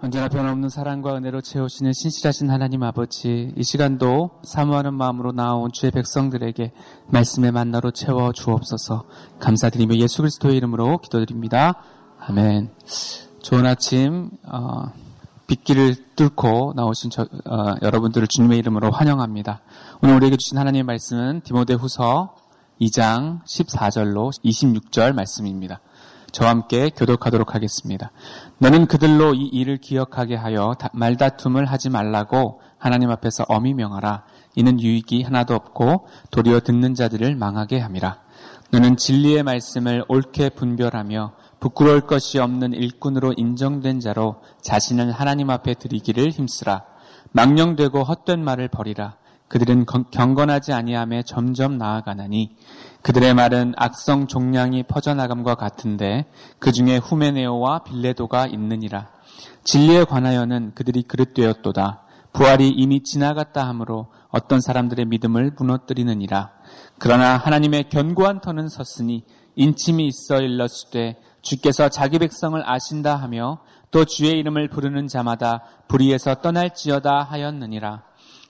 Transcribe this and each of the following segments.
언제나 변함없는 사랑과 은혜로 채우시는 신실하신 하나님 아버지, 이 시간도 사모하는 마음으로 나온 주의 백성들에게 말씀의 만나로 채워 주옵소서 감사드리며 예수 그리스도의 이름으로 기도드립니다. 아멘. 좋은 아침, 어, 빗길을 뚫고 나오신 저, 어, 여러분들을 주님의 이름으로 환영합니다. 오늘 우리에게 주신 하나님의 말씀은 디모데 후서 2장 14절로 26절 말씀입니다. 저와 함께 교독하도록 하겠습니다. 너는 그들로 이 일을 기억하게 하여 말다툼을 하지 말라고 하나님 앞에서 엄히 명하라. 이는 유익이 하나도 없고 도리어 듣는 자들을 망하게 함이라. 너는 진리의 말씀을 옳게 분별하며 부끄러울 것이 없는 일꾼으로 인정된 자로 자신을 하나님 앞에 드리기를 힘쓰라. 망령되고 헛된 말을 버리라. 그들은 경건하지 아니함에 점점 나아가나니 그들의 말은 악성 종량이 퍼져나감과 같은데 그 중에 후메네오와 빌레도가 있느니라. 진리에 관하여는 그들이 그릇되었도다. 부활이 이미 지나갔다 하므로 어떤 사람들의 믿음을 무너뜨리느니라. 그러나 하나님의 견고한 터는 섰으니 인침이 있어 일렀으되 주께서 자기 백성을 아신다 하며 또 주의 이름을 부르는 자마다 불의에서 떠날지어다 하였느니라.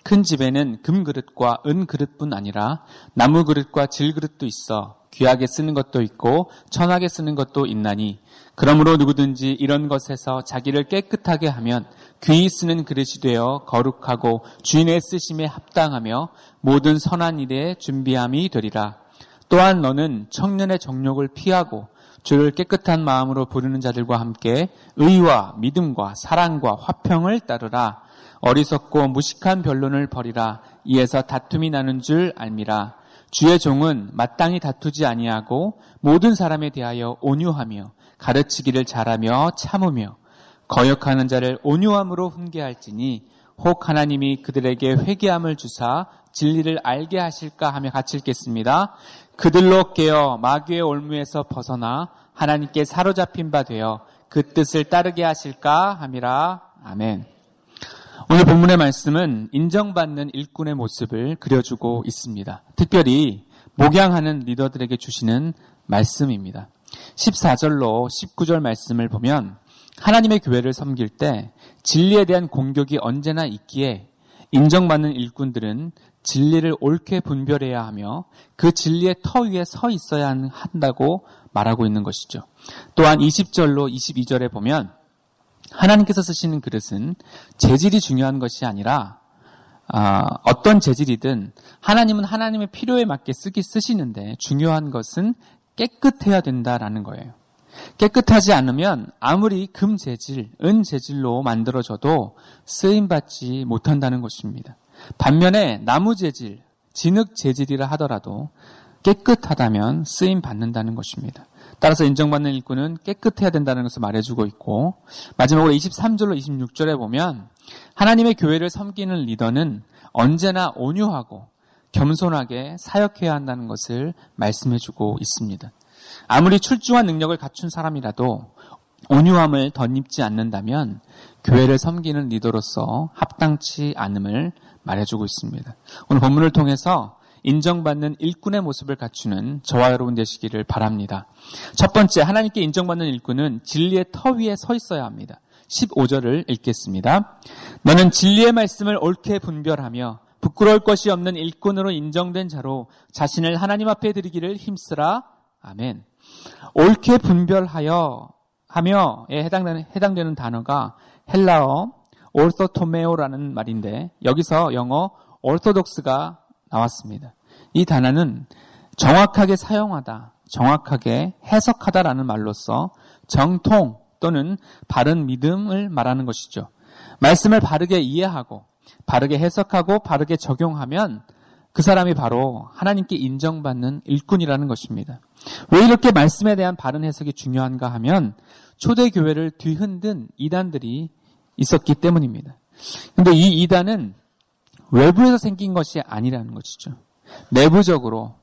큰 집에는 금 그릇과 은 그릇뿐 아니라 나무 그릇과 질 그릇도 있어 귀하게 쓰는 것도 있고 천하게 쓰는 것도 있나니 그러므로 누구든지 이런 것에서 자기를 깨끗하게 하면 귀히 쓰는 그릇이 되어 거룩하고 주인의 쓰심에 합당하며 모든 선한 일에 준비함이 되리라. 또한 너는 청년의 정욕을 피하고 주를 깨끗한 마음으로 부르는 자들과 함께 의와 믿음과 사랑과 화평을 따르라. 어리석고 무식한 변론을 버리라. 이에서 다툼이 나는 줄 알미라. 주의 종은 마땅히 다투지 아니하고 모든 사람에 대하여 온유하며 가르치기를 잘하며 참으며 거역하는 자를 온유함으로 훈계할지니 혹 하나님이 그들에게 회개함을 주사 진리를 알게 하실까 하며 같이 읽겠습니다. 그들로 깨어 마귀의 올무에서 벗어나 하나님께 사로잡힌 바 되어 그 뜻을 따르게 하실까 함이라. 아멘. 오늘 본문의 말씀은 인정받는 일꾼의 모습을 그려주고 있습니다. 특별히 목양하는 리더들에게 주시는 말씀입니다. 14절로 19절 말씀을 보면 하나님의 교회를 섬길 때 진리에 대한 공격이 언제나 있기에 인정받는 일꾼들은 진리를 옳게 분별해야 하며 그 진리의 터 위에 서 있어야 한다고 말하고 있는 것이죠. 또한 20절로 22절에 보면 하나님께서 쓰시는 그릇은 재질이 중요한 것이 아니라 아, 어떤 재질이든 하나님은 하나님의 필요에 맞게 쓰기 쓰시는데 중요한 것은 깨끗해야 된다라는 거예요. 깨끗하지 않으면 아무리 금 재질, 은 재질로 만들어져도 쓰임 받지 못한다는 것입니다. 반면에 나무 재질, 진흙 재질이라 하더라도 깨끗하다면 쓰임 받는다는 것입니다. 따라서 인정받는 일꾼은 깨끗해야 된다는 것을 말해주고 있고 마지막으로 23절로 26절에 보면 하나님의 교회를 섬기는 리더는 언제나 온유하고 겸손하게 사역해야 한다는 것을 말씀해주고 있습니다. 아무리 출중한 능력을 갖춘 사람이라도 온유함을 덧입지 않는다면 교회를 섬기는 리더로서 합당치 않음을 말해주고 있습니다. 오늘 본문을 통해서 인정받는 일꾼의 모습을 갖추는 저와 여러분 되시기를 바랍니다. 첫 번째, 하나님께 인정받는 일꾼은 진리의 터 위에 서 있어야 합니다. 15절을 읽겠습니다. 너는 진리의 말씀을 옳게 분별하며 부끄러울 것이 없는 일꾼으로 인정된 자로 자신을 하나님 앞에 드리기를 힘쓰라. 아멘. 옳게 분별하여 하며에 해당되는, 해당되는 단어가 헬라어 올소토메오라는 말인데 여기서 영어 orthodox가 나왔습니다. 이 단어는 정확하게 사용하다, 정확하게 해석하다라는 말로서 정통 또는 바른 믿음을 말하는 것이죠. 말씀을 바르게 이해하고 바르게 해석하고 바르게 적용하면 그 사람이 바로 하나님께 인정받는 일꾼이라는 것입니다. 왜 이렇게 말씀에 대한 바른 해석이 중요한가 하면 초대 교회를 뒤흔든 이단들이 있었기 때문입니다. 근데 이 이단은 외부에서 생긴 것이 아니라는 것이죠. 내부적으로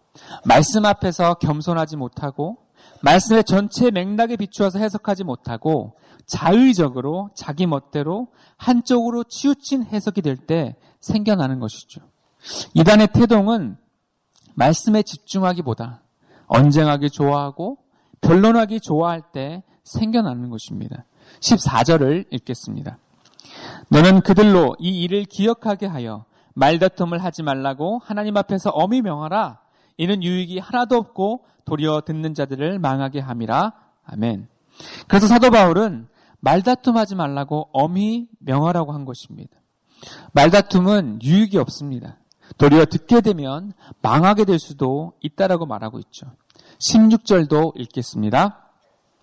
말씀 앞에서 겸손하지 못하고 말씀의 전체 맥락에 비추어서 해석하지 못하고 자의적으로 자기 멋대로 한쪽으로 치우친 해석이 될 때 생겨나는 것이죠. 이단의 태동은 말씀에 집중하기보다 언쟁하기 좋아하고 변론하기 좋아할 때 생겨나는 것입니다. 14절을 읽겠습니다. 너는 그들로 이 일을 기억하게 하여 말다툼을 하지 말라고 하나님 앞에서 엄히 명하라. 이는 유익이 하나도 없고 도리어 듣는 자들을 망하게 함이라. 아멘. 그래서 사도 바울은 말다툼하지 말라고 엄히 명하라고 한 것입니다. 말다툼은 유익이 없습니다. 도리어 듣게 되면 망하게 될 수도 있다라고 말하고 있죠. 16절도 읽겠습니다.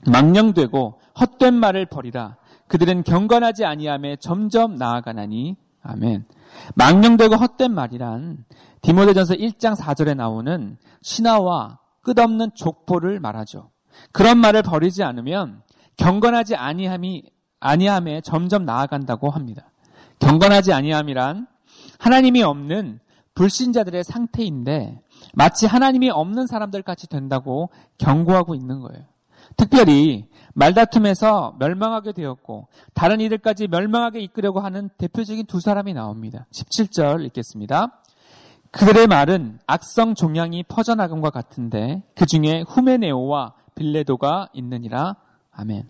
망령되고 헛된 말을 버리라. 그들은 경건하지 아니함에 점점 나아가나니. 아멘. 망령되고 헛된 말이란 디모데전서 1장 4절에 나오는 신하와 끝없는 족보를 말하죠. 그런 말을 버리지 않으면 경건하지 아니함이 아니함에 점점 나아간다고 합니다. 경건하지 아니함이란 하나님이 없는 불신자들의 상태인데 마치 하나님이 없는 사람들 같이 된다고 경고하고 있는 거예요. 특별히 말다툼에서 멸망하게 되었고 다른 이들까지 멸망하게 이끌려고 하는 대표적인 두 사람이 나옵니다. 17절 읽겠습니다. 그들의 말은 악성 종양이 퍼져나감과 같은데 그 중에 후메네오와 빌레도가 있느니라. 아멘.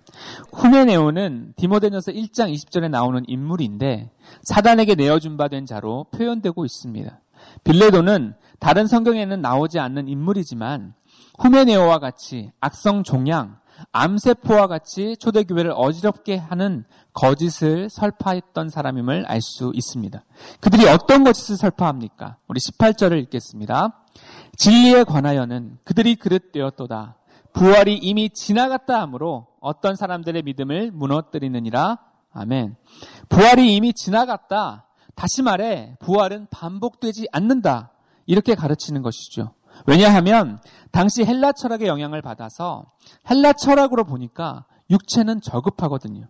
후메네오는 디모데전서 1장 20절에 나오는 인물인데 사단에게 내어준 바 된 자로 표현되고 있습니다. 빌레도는 다른 성경에는 나오지 않는 인물이지만 후메네오와 같이 악성 종양, 암세포와 같이 초대교회를 어지럽게 하는 거짓을 설파했던 사람임을 알 수 있습니다. 그들이 어떤 거짓을 설파합니까? 우리 18절을 읽겠습니다. 진리에 관하여는 그들이 그릇되었도다. 부활이 이미 지나갔다 하므로 어떤 사람들의 믿음을 무너뜨리느니라. 아멘. 부활이 이미 지나갔다. 다시 말해 부활은 반복되지 않는다. 이렇게 가르치는 것이죠. 왜냐하면 당시 헬라 철학의 영향을 받아서 헬라 철학으로 보니까 육체는 저급하거든요.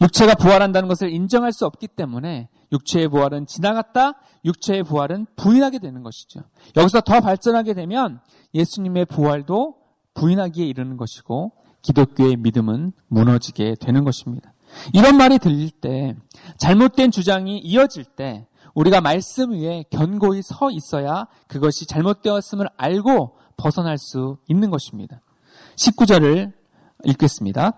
육체가 부활한다는 것을 인정할 수 없기 때문에 육체의 부활은 지나갔다, 육체의 부활은 부인하게 되는 것이죠. 여기서 더 발전하게 되면 예수님의 부활도 부인하기에 이르는 것이고 기독교의 믿음은 무너지게 되는 것입니다. 이런 말이 들릴 때 잘못된 주장이 이어질 때 우리가 말씀 위에 견고히 서 있어야 그것이 잘못되었음을 알고 벗어날 수 있는 것입니다. 19절을 읽겠습니다.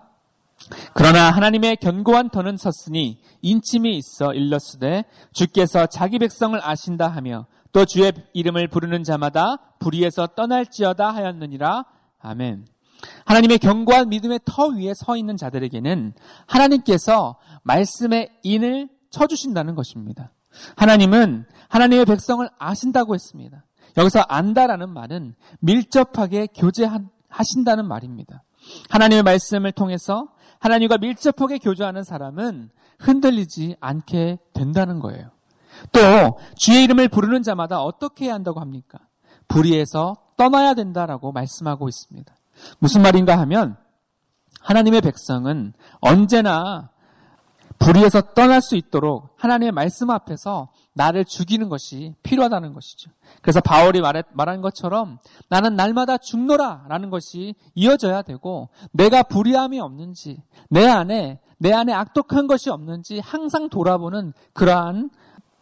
그러나 하나님의 견고한 터는 섰으니 인침이 있어 일렀으되 주께서 자기 백성을 아신다 하며 또 주의 이름을 부르는 자마다 불의에서 떠날지어다 하였느니라. 아멘. 하나님의 견고한 믿음의 터 위에 서 있는 자들에게는 하나님께서 말씀의 인을 쳐주신다는 것입니다. 하나님은 하나님의 백성을 아신다고 했습니다. 여기서 안다라는 말은 밀접하게 교제하신다는 말입니다. 하나님의 말씀을 통해서 하나님과 밀접하게 교제하는 사람은 흔들리지 않게 된다는 거예요. 또 주의 이름을 부르는 자마다 어떻게 해야 한다고 합니까? 불의에서 떠나야 된다라고 말씀하고 있습니다. 무슨 말인가 하면 하나님의 백성은 언제나 불의에서 떠날 수 있도록 하나님의 말씀 앞에서 나를 죽이는 것이 필요하다는 것이죠. 그래서 바울이 말했, 말한 것처럼 나는 날마다 죽노라 라는 것이 이어져야 되고 내가 불의함이 없는지 내 안에 내 안에 악독한 것이 없는지 항상 돌아보는 그러한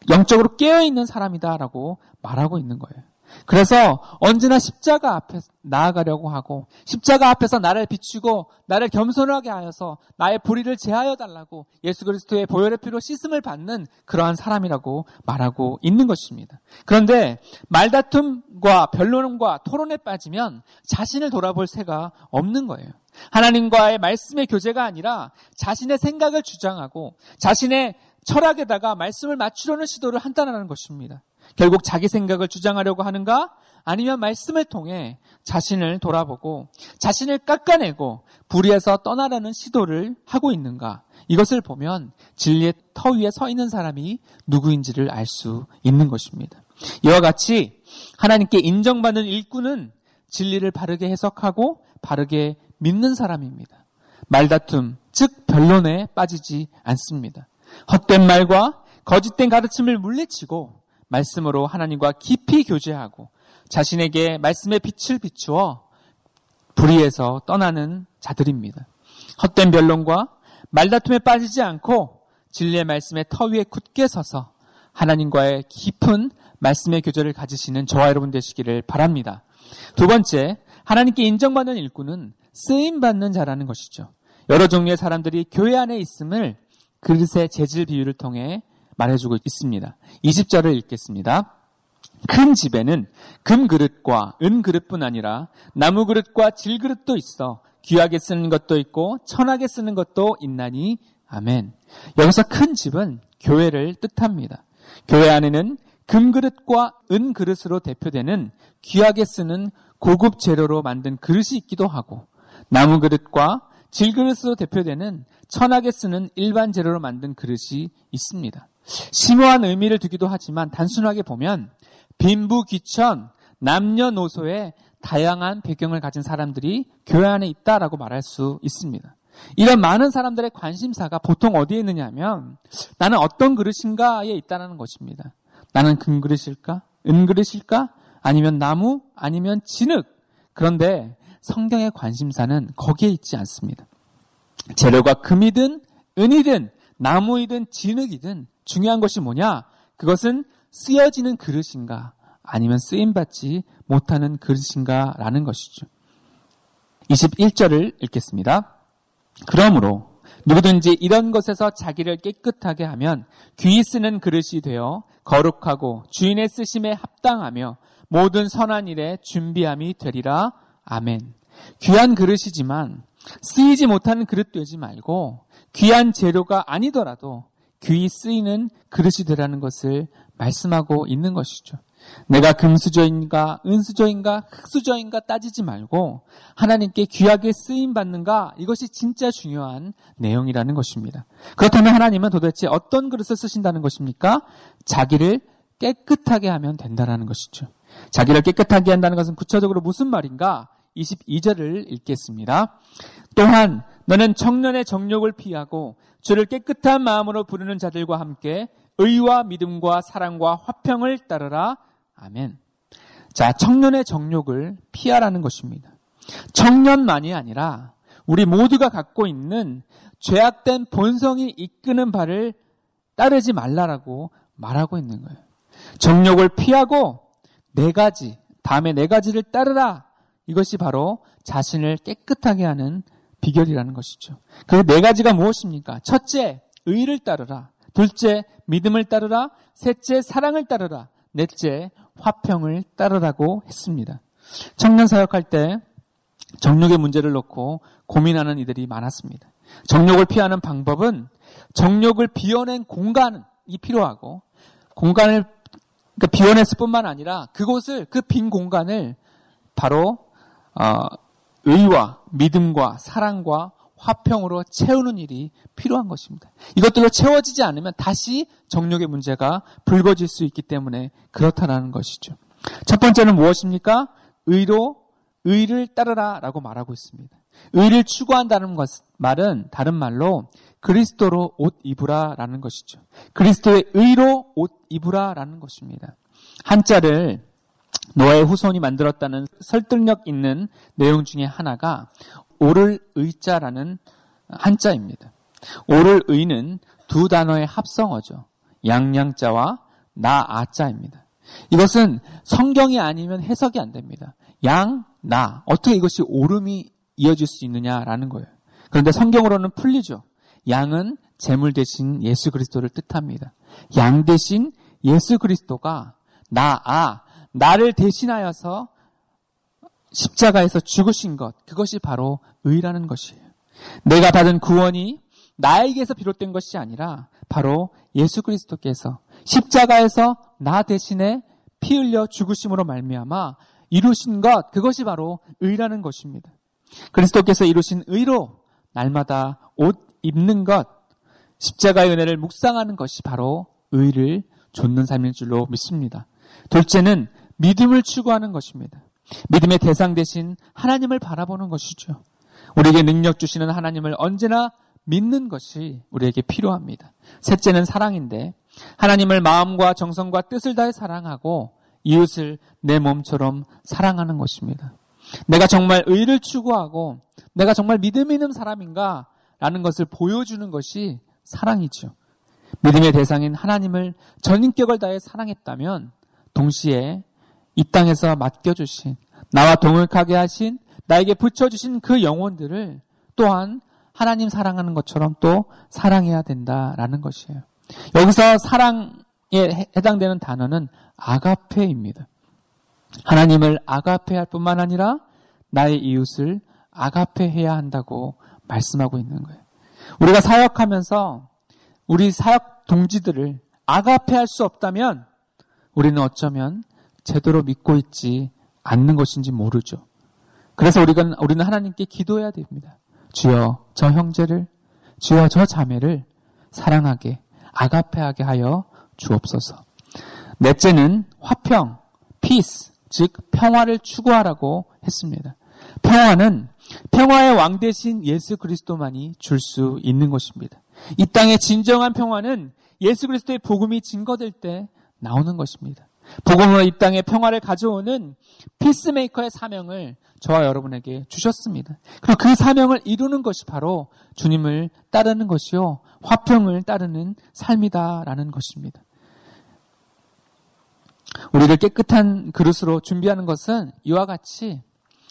영적으로 깨어있는 사람이다라고 말하고 있는 거예요. 그래서 언제나 십자가 앞에 나아가려고 하고 십자가 앞에서 나를 비추고 나를 겸손하게 하여서 나의 불의를 제하여 달라고 예수 그리스도의 보혈의 피로 씻음을 받는 그러한 사람이라고 말하고 있는 것입니다. 그런데 말다툼과 변론과 토론에 빠지면 자신을 돌아볼 새가 없는 거예요. 하나님과의 말씀의 교제가 아니라 자신의 생각을 주장하고 자신의 철학에다가 말씀을 맞추려는 시도를 한다는 것입니다. 결국 자기 생각을 주장하려고 하는가? 아니면 말씀을 통해 자신을 돌아보고 자신을 깎아내고 불의에서 떠나려는 시도를 하고 있는가? 이것을 보면 진리의 터 위에 서 있는 사람이 누구인지를 알 수 있는 것입니다. 이와 같이 하나님께 인정받는 일꾼은 진리를 바르게 해석하고 바르게 믿는 사람입니다. 말다툼, 즉 변론에 빠지지 않습니다. 헛된 말과 거짓된 가르침을 물리치고 말씀으로 하나님과 깊이 교제하고 자신에게 말씀의 빛을 비추어 불의에서 떠나는 자들입니다. 헛된 변론과 말다툼에 빠지지 않고 진리의 말씀의 터 위에 굳게 서서 하나님과의 깊은 말씀의 교제를 가지시는 저와 여러분 되시기를 바랍니다. 두 번째, 하나님께 인정받는 일꾼은 쓰임 받는 자라는 것이죠. 여러 종류의 사람들이 교회 안에 있음을 그릇의 재질 비유를 통해 말해주고 있습니다. 20절을 읽겠습니다. 큰 집에는 금 그릇과 은 그릇뿐 아니라 나무 그릇과 질 그릇도 있어 귀하게 쓰는 것도 있고 천하게 쓰는 것도 있나니 아멘. 여기서 큰 집은 교회를 뜻합니다. 교회 안에는 금 그릇과 은 그릇으로 대표되는 귀하게 쓰는 고급 재료로 만든 그릇이 있기도 하고 나무 그릇과 질 그릇으로 대표되는 천하게 쓰는 일반 재료로 만든 그릇이 있습니다. 심오한 의미를 두기도 하지만 단순하게 보면 빈부 귀천 남녀노소의 다양한 배경을 가진 사람들이 교회 안에 있다라고 말할 수 있습니다. 이런 많은 사람들의 관심사가 보통 어디에 있느냐면 나는 어떤 그릇인가에 있다는 것입니다. 나는 금그릇일까? 은그릇일까? 아니면 나무? 아니면 진흙? 그런데 성경의 관심사는 거기에 있지 않습니다. 재료가 금이든 은이든 나무이든 진흙이든 중요한 것이 뭐냐? 그것은 쓰여지는 그릇인가? 아니면 쓰임받지 못하는 그릇인가 라는 것이죠. 21절을 읽겠습니다. 그러므로 누구든지 이런 것에서 자기를 깨끗하게 하면 귀 쓰는 그릇이 되어 거룩하고 주인의 쓰심에 합당하며 모든 선한 일에 준비함이 되리라. 아멘. 귀한 그릇이지만 쓰이지 못하는 그릇 되지 말고 귀한 재료가 아니더라도 귀히 쓰이는 그릇이 되라는 것을 말씀하고 있는 것이죠. 내가 금수저인가 은수저인가 흙수저인가 따지지 말고 하나님께 귀하게 쓰임 받는가 이것이 진짜 중요한 내용이라는 것입니다. 그렇다면 하나님은 도대체 어떤 그릇을 쓰신다는 것입니까? 자기를 깨끗하게 하면 된다는 것이죠. 자기를 깨끗하게 한다는 것은 구체적으로 무슨 말인가? 22절을 읽겠습니다. 또한 너는 청년의 정욕을 피하고 주를 깨끗한 마음으로 부르는 자들과 함께 의와 믿음과 사랑과 화평을 따르라. 아멘. 자, 청년의 정욕을 피하라는 것입니다. 청년만이 아니라 우리 모두가 갖고 있는 죄악된 본성이 이끄는 바를 따르지 말라라고 말하고 있는 거예요. 정욕을 피하고 네 가지, 다음에 네 가지를 따르라. 이것이 바로 자신을 깨끗하게 하는 비결이라는 것이죠. 그 네 가지가 무엇입니까? 첫째, 의를 따르라. 둘째, 믿음을 따르라. 셋째, 사랑을 따르라. 넷째, 화평을 따르라고 했습니다. 청년 사역할 때 정욕의 문제를 놓고 고민하는 이들이 많았습니다. 정욕을 피하는 방법은 정욕을 비워낸 공간이 필요하고 공간을 그러니까 비워냈을 뿐만 아니라 그곳을 그 빈 공간을 바로 어, 의와 믿음과 사랑과 화평으로 채우는 일이 필요한 것입니다. 이것들로 채워지지 않으면 다시 정욕의 문제가 불거질 수 있기 때문에 그렇다라는 것이죠. 첫 번째는 무엇입니까? 의로 의를 따르라 라고 말하고 있습니다. 의를 추구한다는 것, 말은 다른 말로 그리스도로 옷 입으라 라는 것이죠. 그리스도의 의로 옷 입으라 라는 것입니다. 한자를 노아의 후손이 만들었다는 설득력 있는 내용 중에 하나가 오를 의자라는 한자입니다. 오를 의는 두 단어의 합성어죠. 양양자와 나아자입니다. 이것은 성경이 아니면 해석이 안 됩니다. 양, 나. 어떻게 이것이 오름이 이어질 수 있느냐라는 거예요. 그런데 성경으로는 풀리죠. 양은 재물 대신 예수 그리스도를 뜻합니다. 양 대신 예수 그리스도가 나, 아, 나를 대신하여서 십자가에서 죽으신 것, 그것이 바로 의라는 것이에요. 내가 받은 구원이 나에게서 비롯된 것이 아니라 바로 예수 그리스도께서 십자가에서 나 대신에 피 흘려 죽으심으로 말미암아 이루신 것, 그것이 바로 의라는 것입니다. 그리스도께서 이루신 의로 날마다 옷 입는 것, 십자가의 은혜를 묵상하는 것이 바로 의를 좇는 삶일 줄로 믿습니다. 둘째는 믿음을 추구하는 것입니다. 믿음의 대상 대신 하나님을 바라보는 것이죠. 우리에게 능력 주시는 하나님을 언제나 믿는 것이 우리에게 필요합니다. 셋째는 사랑인데 하나님을 마음과 정성과 뜻을 다해 사랑하고 이웃을 내 몸처럼 사랑하는 것입니다. 내가 정말 의를 추구하고 내가 정말 믿음 있는 사람인가 라는 것을 보여주는 것이 사랑이죠. 믿음의 대상인 하나님을 전인격을 다해 사랑했다면 동시에 이 땅에서 맡겨주신 나와 동역하게 하신 나에게 붙여주신 그 영혼들을 또한 하나님 사랑하는 것처럼 또 사랑해야 된다라는 것이에요. 여기서 사랑에 해당되는 단어는 아가페입니다. 하나님을 아가페할 뿐만 아니라 나의 이웃을 아가페해야 한다고 말씀하고 있는 거예요. 우리가 사역하면서 우리 사역 동지들을 아가페할 수 없다면 우리는 어쩌면 제대로 믿고 있지 않는 것인지 모르죠. 그래서 우리가 우리는 하나님께 기도해야 됩니다. 주여 저 형제를 주여 저 자매를 사랑하게 아가페하게 하여 주옵소서. 넷째는 화평, peace, 즉 평화를 추구하라고 했습니다. 평화는 평화의 왕 대신 예수 그리스도만이 줄 수 있는 것입니다. 이 땅의 진정한 평화는 예수 그리스도의 복음이 증거될 때 나오는 것입니다. 복음으로 이 땅에 평화를 가져오는 피스메이커의 사명을 저와 여러분에게 주셨습니다. 그리고 그 사명을 이루는 것이 바로 주님을 따르는 것이요. 화평을 따르는 삶이다라는 것입니다. 우리를 깨끗한 그릇으로 준비하는 것은 이와 같이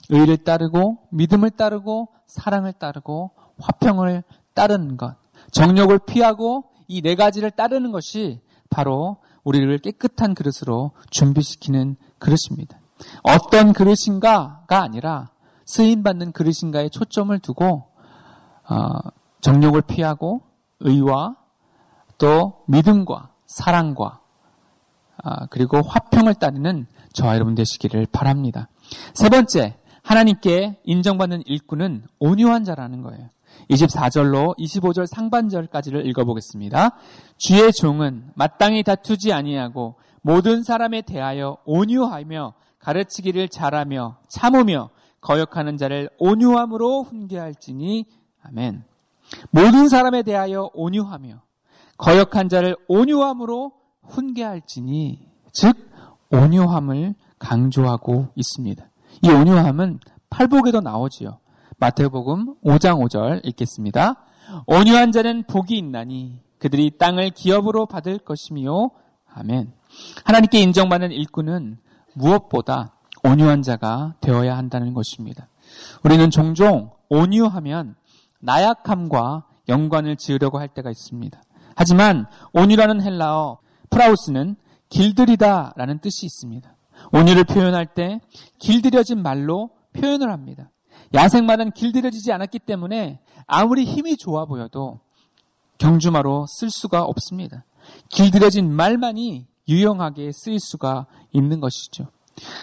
의를 따르고 믿음을 따르고 사랑을 따르고 화평을 따르는 것, 정욕을 피하고 이 네 가지를 따르는 것이 바로 우리를 깨끗한 그릇으로 준비시키는 그릇입니다. 어떤 그릇인가가 아니라 쓰임 받는 그릇인가에 초점을 두고 어, 정욕을 피하고 의와 또 믿음과 사랑과 아, 그리고 화평을 따르는 저와 여러분 되시기를 바랍니다. 세 번째, 하나님께 인정받는 일꾼은 온유한 자라는 거예요. 24절로 25절 상반절까지를 읽어보겠습니다. 주의 종은 마땅히 다투지 아니하고 모든 사람에 대하여 온유하며 가르치기를 잘하며 참으며 거역하는 자를 온유함으로 훈계할지니 아멘. 모든 사람에 대하여 온유하며 거역한 자를 온유함으로 훈계할지니 즉 온유함을 강조하고 있습니다. 이 온유함은 팔복에도 나오지요. 마태복음 5장 5절 읽겠습니다. 온유한 자는 복이 있나니 그들이 땅을 기업으로 받을 것이며 아멘. 하나님께 인정받는 일꾼은 무엇보다 온유한 자가 되어야 한다는 것입니다. 우리는 종종 온유하면 나약함과 연관을 지으려고 할 때가 있습니다. 하지만 온유라는 헬라어 프라우스는 길들이다 라는 뜻이 있습니다. 온유를 표현할 때 길들여진 말로 표현을 합니다. 야생말은 길들여지지 않았기 때문에 아무리 힘이 좋아 보여도 경주마로 쓸 수가 없습니다. 길들여진 말만이 유용하게 쓰일 수가 있는 것이죠.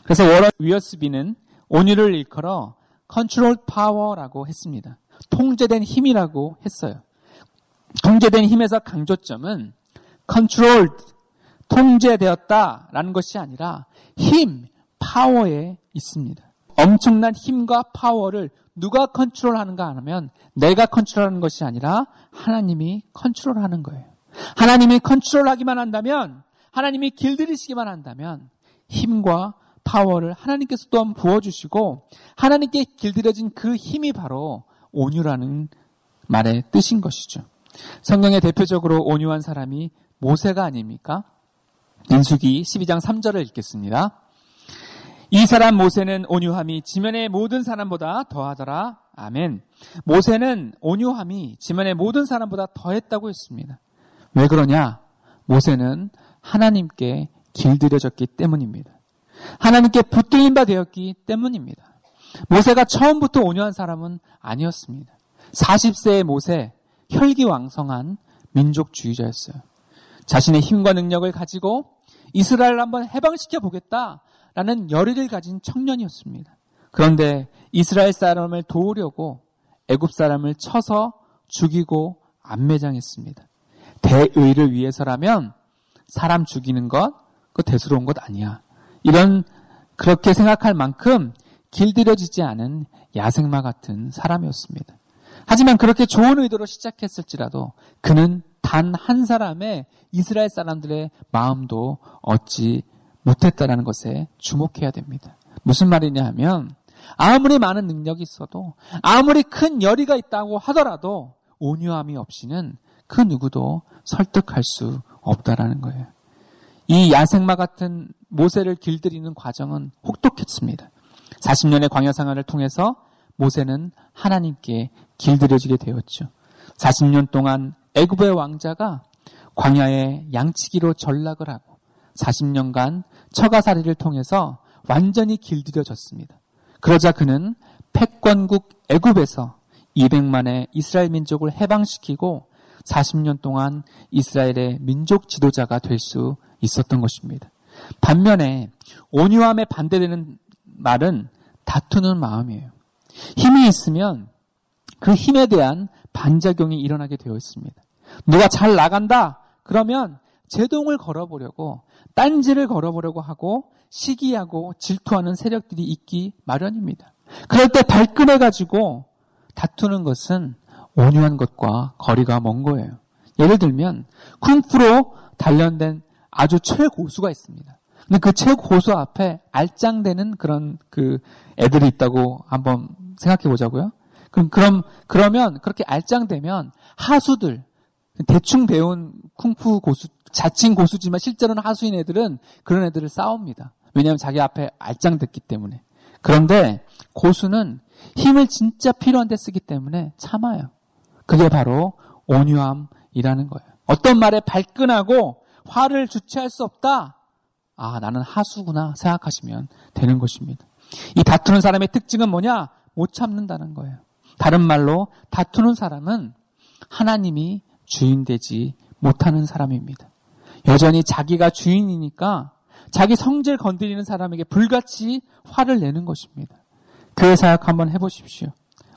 그래서 워런 위어스비는 온유를 일컬어 controlled power라고 했습니다. 통제된 힘이라고 했어요. 통제된 힘에서 강조점은 controlled, 통제되었다라는 것이 아니라 힘, 파워에 있습니다. 엄청난 힘과 파워를 누가 컨트롤하는가 하면 내가 컨트롤하는 것이 아니라 하나님이 컨트롤하는 거예요. 하나님이 컨트롤하기만 한다면 하나님이 길들이시기만 한다면 힘과 파워를 하나님께서 또한 부어주시고 하나님께 길들여진 그 힘이 바로 온유라는 말의 뜻인 것이죠. 성경에 대표적으로 온유한 사람이 모세가 아닙니까? 인수기 12장 3절을 읽겠습니다. 이 사람 모세는 온유함이 지면의 모든 사람보다 더하더라. 아멘. 모세는 온유함이 지면의 모든 사람보다 더했다고 했습니다. 왜 그러냐? 모세는 하나님께 길들여졌기 때문입니다. 하나님께 붙들린 바 되었기 때문입니다. 모세가 처음부터 온유한 사람은 아니었습니다. 40세의 모세, 혈기왕성한 민족주의자였어요. 자신의 힘과 능력을 가지고 이스라엘을 한번 해방시켜 보겠다 라는 열의를 가진 청년이었습니다. 그런데 이스라엘 사람을 도우려고 애굽 사람을 쳐서 죽이고 안매장했습니다. 대의를 위해서라면 사람 죽이는 것, 그 대수로운 것 아니야. 이런 그렇게 생각할 만큼 길들여지지 않은 야생마 같은 사람이었습니다. 하지만 그렇게 좋은 의도로 시작했을지라도 그는 단 한 사람의 이스라엘 사람들의 마음도 얻지 못했다라는 것에 주목해야 됩니다. 무슨 말이냐 하면 아무리 많은 능력이 있어도 아무리 큰 열의가 있다고 하더라도 온유함이 없이는 그 누구도 설득할 수 없다라는 거예요. 이 야생마 같은 모세를 길들이는 과정은 혹독했습니다. 40년의 광야 생활을 통해서 모세는 하나님께 길들여지게 되었죠. 40년 동안 애굽의 왕자가 광야에 양치기로 전락을 하고 40년간 처가살이를 통해서 완전히 길들여졌습니다. 그러자 그는 패권국 애굽에서 200만의 이스라엘 민족을 해방시키고 40년 동안 이스라엘의 민족 지도자가 될 수 있었던 것입니다. 반면에 온유함에 반대되는 말은 다투는 마음이에요. 힘이 있으면 그 힘에 대한 반작용이 일어나게 되어 있습니다. 누가 잘 나간다? 그러면 제동을 걸어보려고, 딴지를 걸어보려고 하고, 시기하고 질투하는 세력들이 있기 마련입니다. 그럴 때 발끈해 가지고 다투는 것은 온유한 것과 거리가 먼 거예요. 예를 들면, 쿵푸로 단련된 아주 최고수가 있습니다. 근데 그 최고수 앞에 알짱대는 그런 그 애들이 있다고 한번 생각해 보자고요. 그럼, 그럼, 그러면 그렇게 알짱되면 하수들, 대충 배운 쿵푸 고수, 자칭 고수지만 실제로는 하수인 애들은 그런 애들을 싸웁니다. 왜냐하면 자기 앞에 알짱됐기 때문에. 그런데 고수는 힘을 진짜 필요한 데 쓰기 때문에 참아요. 그게 바로 온유함이라는 거예요. 어떤 말에 발끈하고 화를 주체할 수 없다. 아, 나는 하수구나 생각하시면 되는 것입니다. 이 다투는 사람의 특징은 뭐냐? 못 참는다는 거예요. 다른 말로 다투는 사람은 하나님이 주인 되지 못하는 사람입니다. 여전히 자기가 주인이니까 자기 성질 건드리는 사람에게 불같이 화를 내는 것입니다. 그 사역 한번 해보십시오.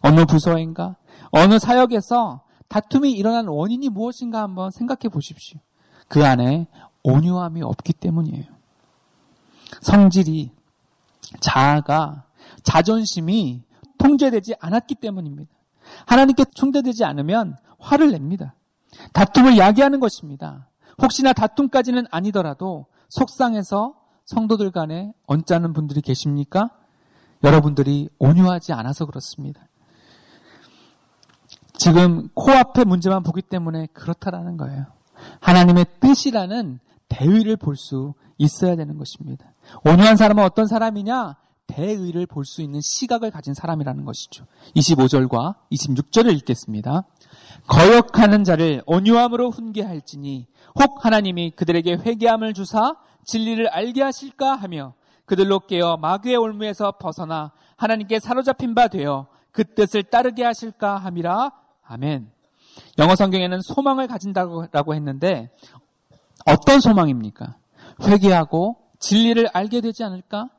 어느 부서인가? 어느 사역에서 다툼이 일어난 원인이 무엇인가 한번 생각해 보십시오. 그 안에 온유함이 없기 때문이에요. 성질이, 자아가, 자존심이 통제되지 않았기 때문입니다. 하나님께 통제되지 않으면 화를 냅니다. 다툼을 야기하는 것입니다. 혹시나 다툼까지는 아니더라도 속상해서 성도들 간에 언짢은 분들이 계십니까? 여러분들이 온유하지 않아서 그렇습니다. 지금 코앞에 문제만 보기 때문에 그렇다라는 거예요. 하나님의 뜻이라는 대의를 볼 수 있어야 되는 것입니다. 온유한 사람은 어떤 사람이냐? 대의를 볼 수 있는 시각을 가진 사람이라는 것이죠. 25절과 26절을 읽겠습니다. 거역하는 자를 온유함으로 훈계할지니 혹 하나님이 그들에게 회개함을 주사 진리를 알게 하실까 하며 그들로 깨어 마귀의 올무에서 벗어나 하나님께 사로잡힌 바 되어 그 뜻을 따르게 하실까 함이라 아멘. 영어 성경에는 소망을 가진다고 했는데 어떤 소망입니까? 회개하고 진리를 알게 되지 않을까?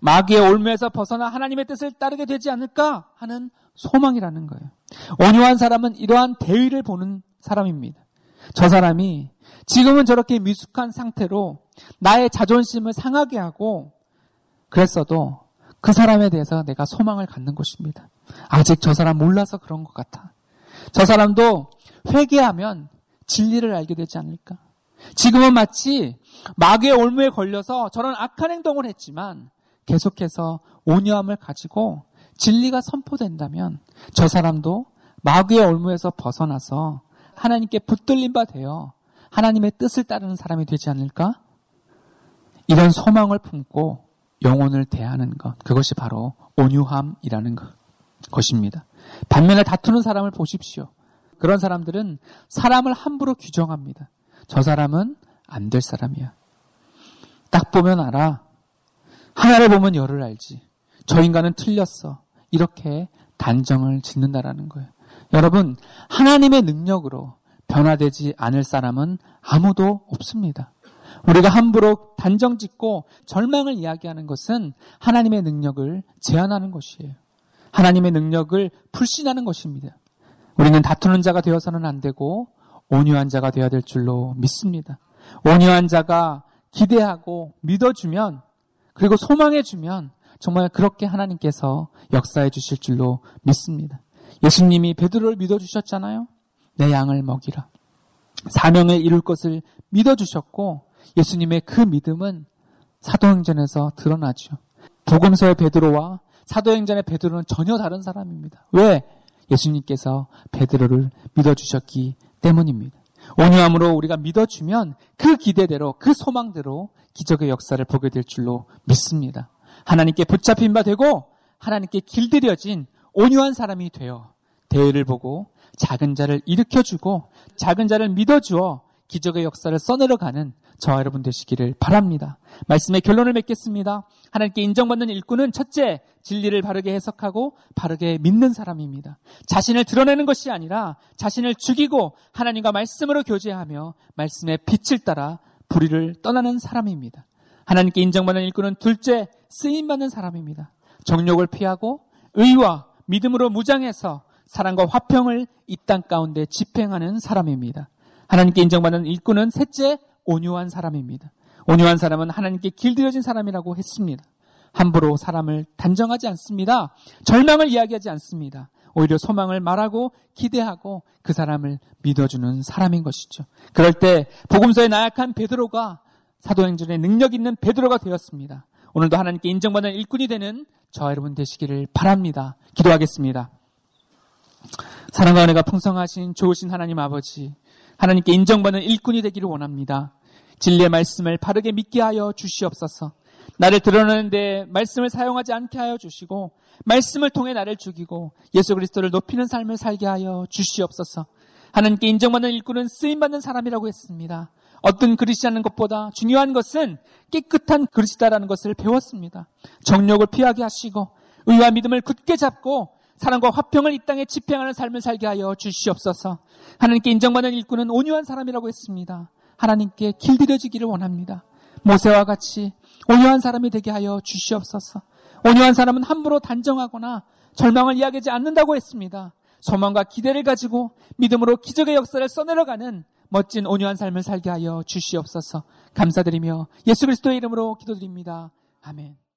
마귀의 올무에서 벗어나 하나님의 뜻을 따르게 되지 않을까 하는 소망이라는 거예요. 온유한 사람은 이러한 대의를 보는 사람입니다. 저 사람이 지금은 저렇게 미숙한 상태로 나의 자존심을 상하게 하고 그랬어도 그 사람에 대해서 내가 소망을 갖는 것입니다. 아직 저 사람 몰라서 그런 것 같아. 저 사람도 회개하면 진리를 알게 되지 않을까? 지금은 마치 마귀의 올무에 걸려서 저런 악한 행동을 했지만 계속해서 온유함을 가지고 진리가 선포된다면 저 사람도 마귀의 올무에서 벗어나서 하나님께 붙들린 바 되어 하나님의 뜻을 따르는 사람이 되지 않을까? 이런 소망을 품고 영혼을 대하는 것, 그것이 바로 온유함이라는 것, 것입니다. 반면에 다투는 사람을 보십시오. 그런 사람들은 사람을 함부로 규정합니다. 저 사람은 안 될 사람이야. 딱 보면 알아. 하나를 보면 열을 알지. 저 인간은 틀렸어. 이렇게 단정을 짓는다라는 거예요. 여러분, 하나님의 능력으로 변화되지 않을 사람은 아무도 없습니다. 우리가 함부로 단정 짓고 절망을 이야기하는 것은 하나님의 능력을 제한하는 것이에요. 하나님의 능력을 불신하는 것입니다. 우리는 다투는 자가 되어서는 안 되고 온유한 자가 되어야 될 줄로 믿습니다. 온유한 자가 기대하고 믿어주면 그리고 소망해 주면 정말 그렇게 하나님께서 역사해 주실 줄로 믿습니다. 예수님이 베드로를 믿어 주셨잖아요. 내 양을 먹이라. 사명을 이룰 것을 믿어 주셨고 예수님의 그 믿음은 사도행전에서 드러나죠. 복음서의 베드로와 사도행전의 베드로는 전혀 다른 사람입니다. 왜? 예수님께서 베드로를 믿어 주셨기 때문입니다. 온유함으로 우리가 믿어주면 그 기대대로 그 소망대로 기적의 역사를 보게 될 줄로 믿습니다. 하나님께 붙잡힌 바 되고 하나님께 길들여진 온유한 사람이 되어 대회를 보고 작은 자를 일으켜주고 작은 자를 믿어주어 기적의 역사를 써내려가는 저와 여러분 되시기를 바랍니다. 말씀의 결론을 맺겠습니다. 하나님께 인정받는 일꾼은 첫째, 진리를 바르게 해석하고 바르게 믿는 사람입니다. 자신을 드러내는 것이 아니라 자신을 죽이고 하나님과 말씀으로 교제하며 말씀의 빛을 따라 불의를 떠나는 사람입니다. 하나님께 인정받는 일꾼은 둘째, 쓰임받는 사람입니다. 정욕을 피하고 의와 믿음으로 무장해서 사랑과 화평을 이 땅 가운데 집행하는 사람입니다. 하나님께 인정받는 일꾼은 셋째, 온유한 사람입니다. 온유한 사람은 하나님께 길들여진 사람이라고 했습니다. 함부로 사람을 단정하지 않습니다. 절망을 이야기하지 않습니다. 오히려 소망을 말하고 기대하고 그 사람을 믿어주는 사람인 것이죠. 그럴 때 복음서에 나약한 베드로가 사도행전에 능력 있는 베드로가 되었습니다. 오늘도 하나님께 인정받는 일꾼이 되는 저와 여러분 되시기를 바랍니다. 기도하겠습니다. 사랑과 은혜가 풍성하신 좋으신 하나님 아버지, 하나님께 인정받는 일꾼이 되기를 원합니다. 진리의 말씀을 바르게 믿게 하여 주시옵소서. 나를 드러내는데 말씀을 사용하지 않게 하여 주시고 말씀을 통해 나를 죽이고 예수 그리스도를 높이는 삶을 살게 하여 주시옵소서. 하나님께 인정받는 일꾼은 쓰임받는 사람이라고 했습니다. 어떤 그릇이라는 것보다 중요한 것은 깨끗한 그릇이다라는 것을 배웠습니다. 정욕을 피하게 하시고 의와 믿음을 굳게 잡고 사랑과 화평을 이 땅에 집행하는 삶을 살게 하여 주시옵소서. 하나님께 인정받는 일꾼은 온유한 사람이라고 했습니다. 하나님께 길들여지기를 원합니다. 모세와 같이 온유한 사람이 되게 하여 주시옵소서. 온유한 사람은 함부로 단정하거나 절망을 이야기하지 않는다고 했습니다. 소망과 기대를 가지고 믿음으로 기적의 역사를 써내려가는 멋진 온유한 삶을 살게 하여 주시옵소서. 감사드리며 예수 그리스도의 이름으로 기도드립니다. 아멘.